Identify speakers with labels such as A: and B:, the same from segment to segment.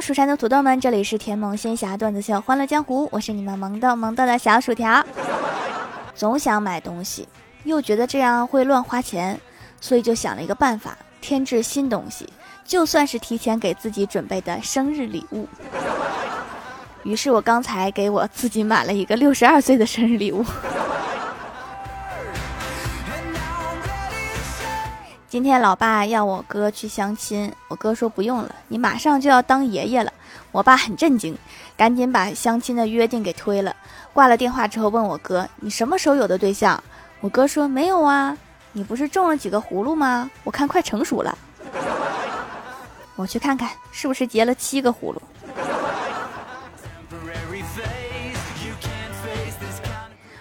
A: 蜀山的土豆们，这里是甜萌仙侠段子秀《欢乐江湖》，我是你们萌豆萌豆的小薯条。总想买东西，又觉得这样会乱花钱，所以就想了一个办法，添置新东西，就算是提前给自己准备的生日礼物。于是我刚才给我自己买了一个六十二岁的生日礼物。今天老爸要我哥去相亲，我哥说不用了，你马上就要当爷爷了。我爸很震惊，赶紧把相亲的约定给推了。挂了电话之后问我哥，你什么时候有的对象？我哥说没有啊，你不是种了几个葫芦吗？我看快成熟了，我去看看是不是结了七个葫芦。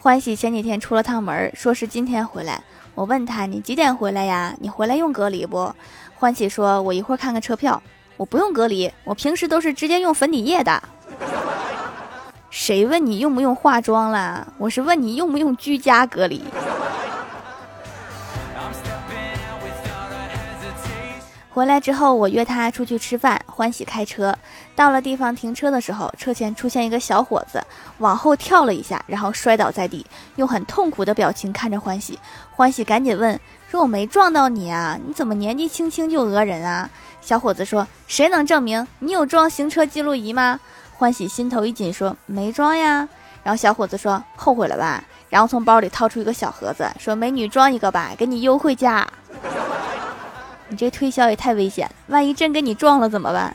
A: 欢喜前几天出了趟门，说是今天回来。我问他：“你几点回来呀？你回来用隔离不？”欢喜说：“我一会儿看看车票，我不用隔离，我平时都是直接用粉底液的。”谁问你用不用化妆啦？我是问你用不用居家隔离。回来之后，我约他出去吃饭。欢喜开车到了地方停车的时候，车前出现一个小伙子，往后跳了一下，然后摔倒在地，用很痛苦的表情看着欢喜。欢喜赶紧问说：“我没撞到你啊，你怎么年纪轻轻就讹人啊？”小伙子说：“谁能证明你有装行车记录仪吗？”欢喜心头一紧说：“没装呀。”然后小伙子说：“后悔了吧？”然后从包里掏出一个小盒子，说：“美女装一个吧，给你优惠价。”你这推销也太危险，万一真给你撞了怎么办？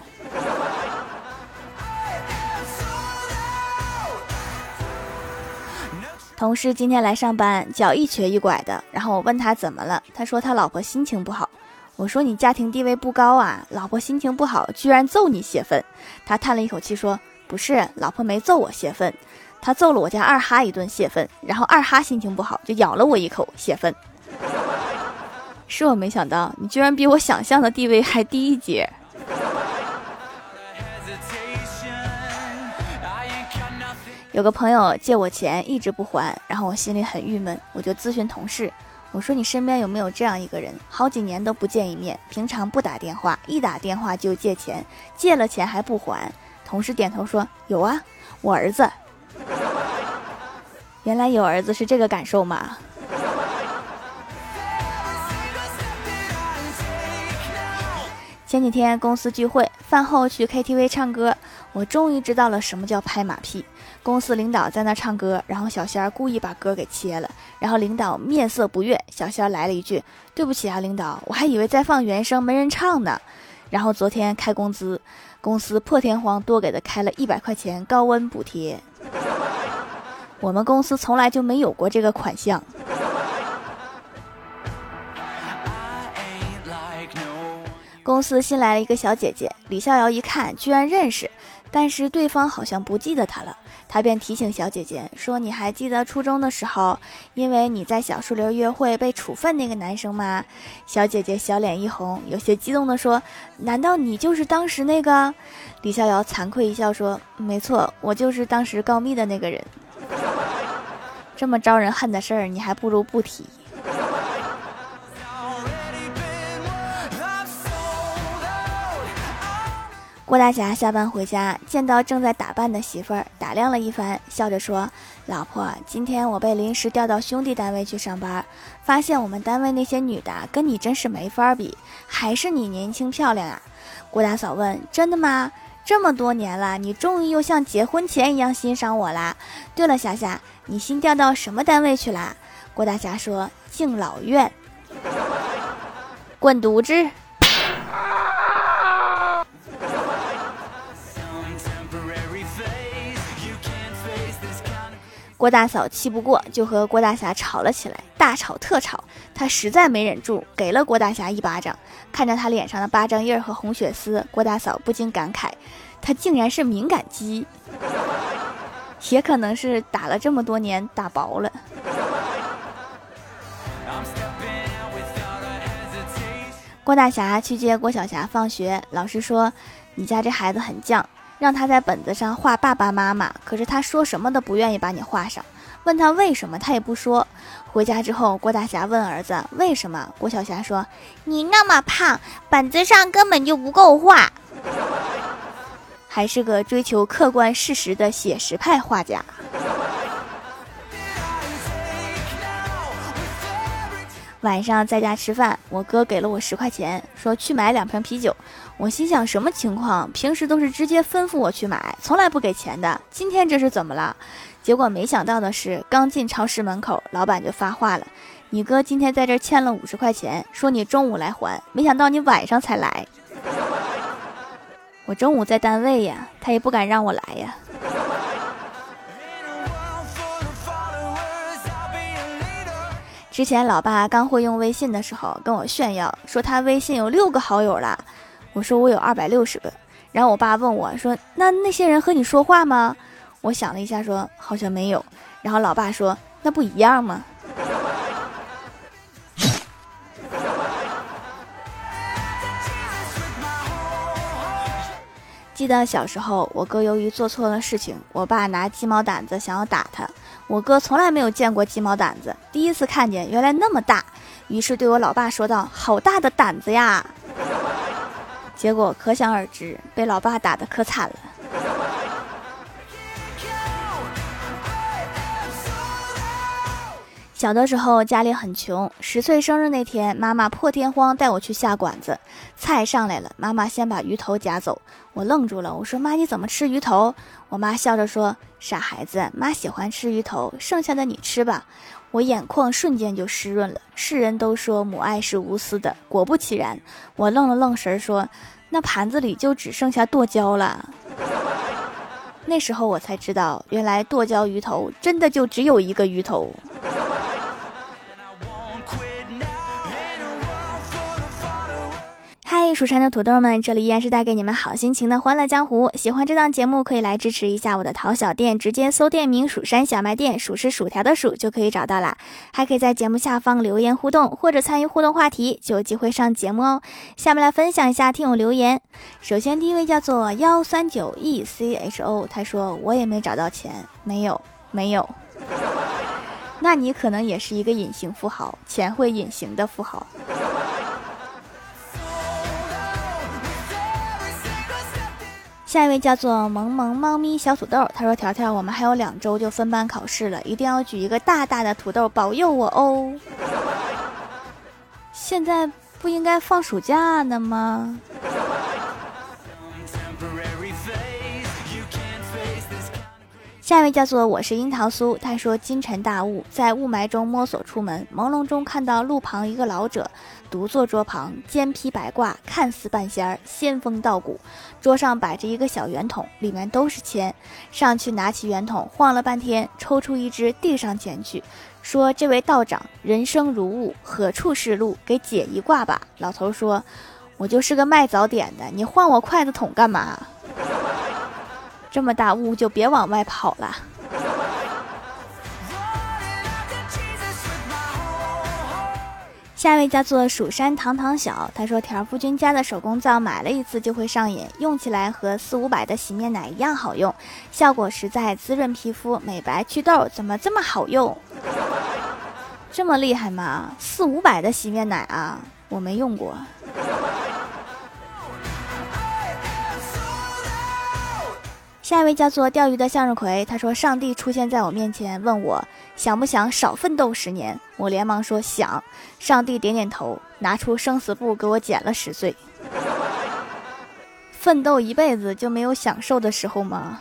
A: 同事今天来上班，脚一瘸一拐的，然后我问他怎么了，他说他老婆心情不好。我说你家庭地位不高啊，老婆心情不好居然揍你泄愤。他叹了一口气说：“不是，老婆没揍我泄愤，他揍了我家二哈一顿泄愤，然后二哈心情不好就咬了我一口泄愤。”是我没想到，你居然比我想象的地位还低一截。有个朋友借我钱一直不还，然后我心里很郁闷，我就咨询同事，我说你身边有没有这样一个人，好几年都不见一面，平常不打电话，一打电话就借钱，借了钱还不还？同事点头说有啊，我儿子。原来有儿子是这个感受吗？前几天公司聚会，饭后去 KTV 唱歌，我终于知道了什么叫拍马屁。公司领导在那唱歌，然后小仙儿故意把歌给切了，然后领导面色不悦，小仙儿来了一句：“对不起啊，领导，我还以为在放原声，没人唱呢。”然后昨天开工资，公司破天荒多给他开了一百块钱高温补贴，我们公司从来就没有过这个款项。公司新来了一个小姐姐，李逍遥一看，居然认识，但是对方好像不记得他了，他便提醒小姐姐说：“你还记得初中的时候，因为你在小树林约会被处分那个男生吗？”小姐姐小脸一红，有些激动地说：“难道你就是当时那个？”李逍遥惭愧一笑说：“没错，我就是当时告密的那个人。这么招人恨的事儿，你还不如不提。”郭大侠下班回家，见到正在打扮的媳妇儿，打量了一番，笑着说：“老婆，今天我被临时调到兄弟单位去上班，发现我们单位那些女的跟你真是没法比，还是你年轻漂亮啊。”郭大嫂问：“真的吗？这么多年了，你终于又像结婚前一样欣赏我啦？对了，霞霞，你新调到什么单位去啦？”郭大侠说：“敬老院。”滚犊子！郭大嫂气不过，就和郭大侠吵了起来，大吵特吵。她实在没忍住，给了郭大侠一巴掌。看着他脸上的巴掌印和红血丝，郭大嫂不禁感慨：他竟然是敏感肌，也可能是打了这么多年打薄了。郭大侠去接郭晓霞放学，老师说：“你家这孩子很犟。”让他在本子上画爸爸妈妈，可是他说什么都不愿意把你画上。问他为什么，他也不说。回家之后，郭大侠问儿子为什么，郭小霞说：“你那么胖，本子上根本就不够画。”还是个追求客观事实的写实派画家。晚上在家吃饭，我哥给了我十块钱，说去买两瓶啤酒。我心想什么情况？平时都是直接吩咐我去买，从来不给钱的。今天这是怎么了？结果没想到的是，刚进超市门口，老板就发话了：“你哥今天在这欠了五十块钱，说你中午来还，没想到你晚上才来。我中午在单位呀，他也不敢让我来呀。”之前老爸刚会用微信的时候，跟我炫耀说他微信有六个好友了。我说我有二百六十个。然后我爸问我说：“那那些人和你说话吗？”我想了一下，说好像没有。然后老爸说：“那不一样吗？” 记得小时候，我哥由于做错了事情，我爸拿鸡毛掸子想要打他。我哥从来没有见过鸡毛掸子，第一次看见，原来那么大，于是对我老爸说道：“好大的胆子呀！”结果可想而知，被老爸打的可惨了。小的时候家里很穷，十岁生日那天，妈妈破天荒带我去下馆子。菜上来了，妈妈先把鱼头夹走，我愣住了。我说：“妈，你怎么吃鱼头？”我妈笑着说：“傻孩子，妈喜欢吃鱼头，剩下的你吃吧。”我眼眶瞬间就湿润了。世人都说母爱是无私的，果不其然，我愣了愣神说：“那盘子里就只剩下剁椒了。”那时候我才知道，原来剁椒鱼头真的就只有一个鱼头。蜀山的土豆们，这里依然是带给你们好心情的欢乐江湖。喜欢这档节目，可以来支持一下我的淘小店，直接搜店名“蜀山小卖店”，数是薯条的数就可以找到啦。还可以在节目下方留言互动，或者参与互动话题，就有机会上节目哦。下面来分享一下听友留言。首先第一位叫做幺三九 e c h o，他说我也没找到钱，没有，没有。那你可能也是一个隐形富豪，钱会隐形的富豪。下一位叫做萌萌猫咪小土豆，他说：“条条，我们还有两周就分班考试了，一定要举一个大大的土豆保佑我哦。”现在不应该放暑假呢吗？下一位叫做我是樱桃酥，他说：“金晨大雾，在雾霾中摸索出门，朦胧中看到路旁一个老者。”独坐桌旁，肩披白褂，看似半仙儿，仙风道骨。桌上摆着一个小圆筒，里面都是钱。上去拿起圆筒，晃了半天，抽出一支，递上前去，说：“这位道长，人生如雾，何处是路？给解一卦吧。”老头说：“我就是个卖早点的，你晃我筷子筒干嘛？这么大雾，就别往外跑了。”下一位叫做蜀山堂堂小，他说条夫君家的手工皂买了一次就会上瘾，用起来和四五百的洗面奶一样好用，效果实在，滋润皮肤、美白祛痘，怎么这么好用？这么厉害吗？四五百的洗面奶啊，我没用过。下一位叫做钓鱼的向日葵，他说上帝出现在我面前，问我。想不想少奋斗十年？我连忙说想。上帝点点头，拿出生死簿给我减了十岁。奋斗一辈子就没有享受的时候吗？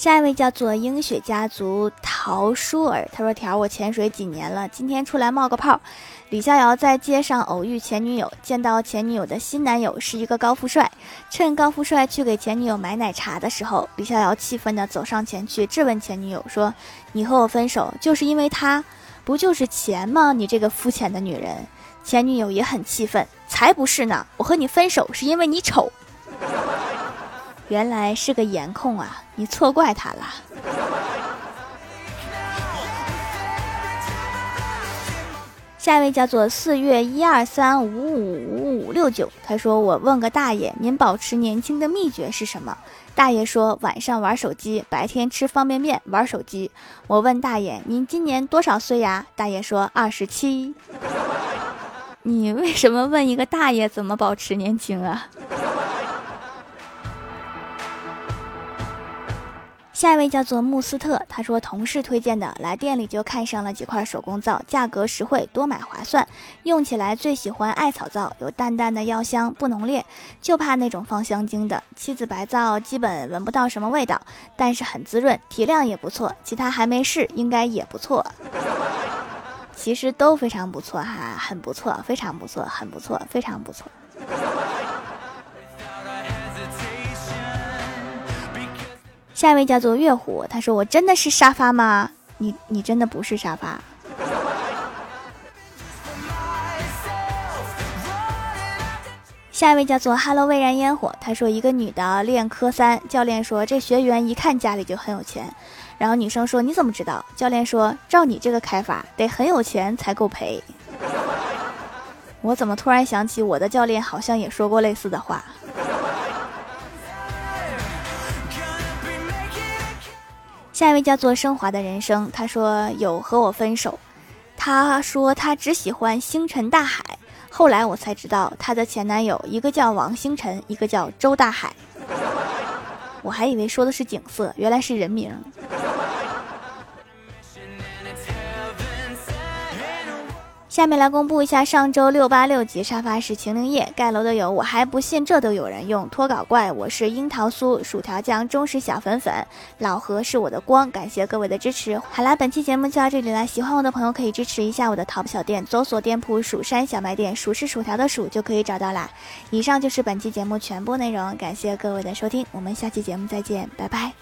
A: 下一位叫做英雪家族陶舒尔，他说：“条我潜水几年了，今天出来冒个泡。”李逍遥在街上偶遇前女友，见到前女友的新男友是一个高富帅，趁高富帅去给前女友买奶茶的时候，李逍遥气愤地走上前去质问前女友说：“你和我分手就是因为他，不就是钱吗？你这个肤浅的女人！”前女友也很气愤：“才不是呢，我和你分手是因为你丑。”原来是个颜控啊，你错怪他了。下一位叫做四月一二三五五五五六九，他说：“我问个大爷，您保持年轻的秘诀是什么？”大爷说：“晚上玩手机，白天吃方便面，玩手机。”我问大爷：“您今年多少岁呀？”大爷说：“二十七。”你为什么问一个大爷怎么保持年轻啊？下一位叫做穆斯特，他说同事推荐的，来店里就看上了几块手工皂，价格实惠，多买划算。用起来最喜欢艾草皂，有淡淡的药香，不浓烈，就怕那种放香精的。妻子白皂基本闻不到什么味道，但是很滋润，提亮也不错。其他还没试，应该也不错。其实都非常不错哈，很不错，非常不错，很不错，非常不错。下一位叫做月虎，他说：“我真的是沙发吗？你你真的不是沙发。”下一位叫做 “Hello 蔚然烟火”，他说：“一个女的练科三，教练说这学员一看家里就很有钱。然后女生说你怎么知道？教练说照你这个开法，得很有钱才够赔。”我怎么突然想起我的教练好像也说过类似的话。下一位叫做升华的人生，他说有和我分手，他说他只喜欢星辰大海，后来我才知道他的前男友一个叫王星辰，一个叫周大海，我还以为说的是景色，原来是人名。下面来公布一下上周六八六级沙发是晴灵叶盖楼的有，我还不信这都有人用脱稿怪，我是樱桃酥薯条酱忠实小粉粉，老何是我的光，感谢各位的支持。好啦，本期节目就到这里了，喜欢我的朋友可以支持一下我的淘宝小店，搜索店铺蜀山小卖店，数是薯条的数就可以找到啦。以上就是本期节目全部内容，感谢各位的收听，我们下期节目再见，拜拜。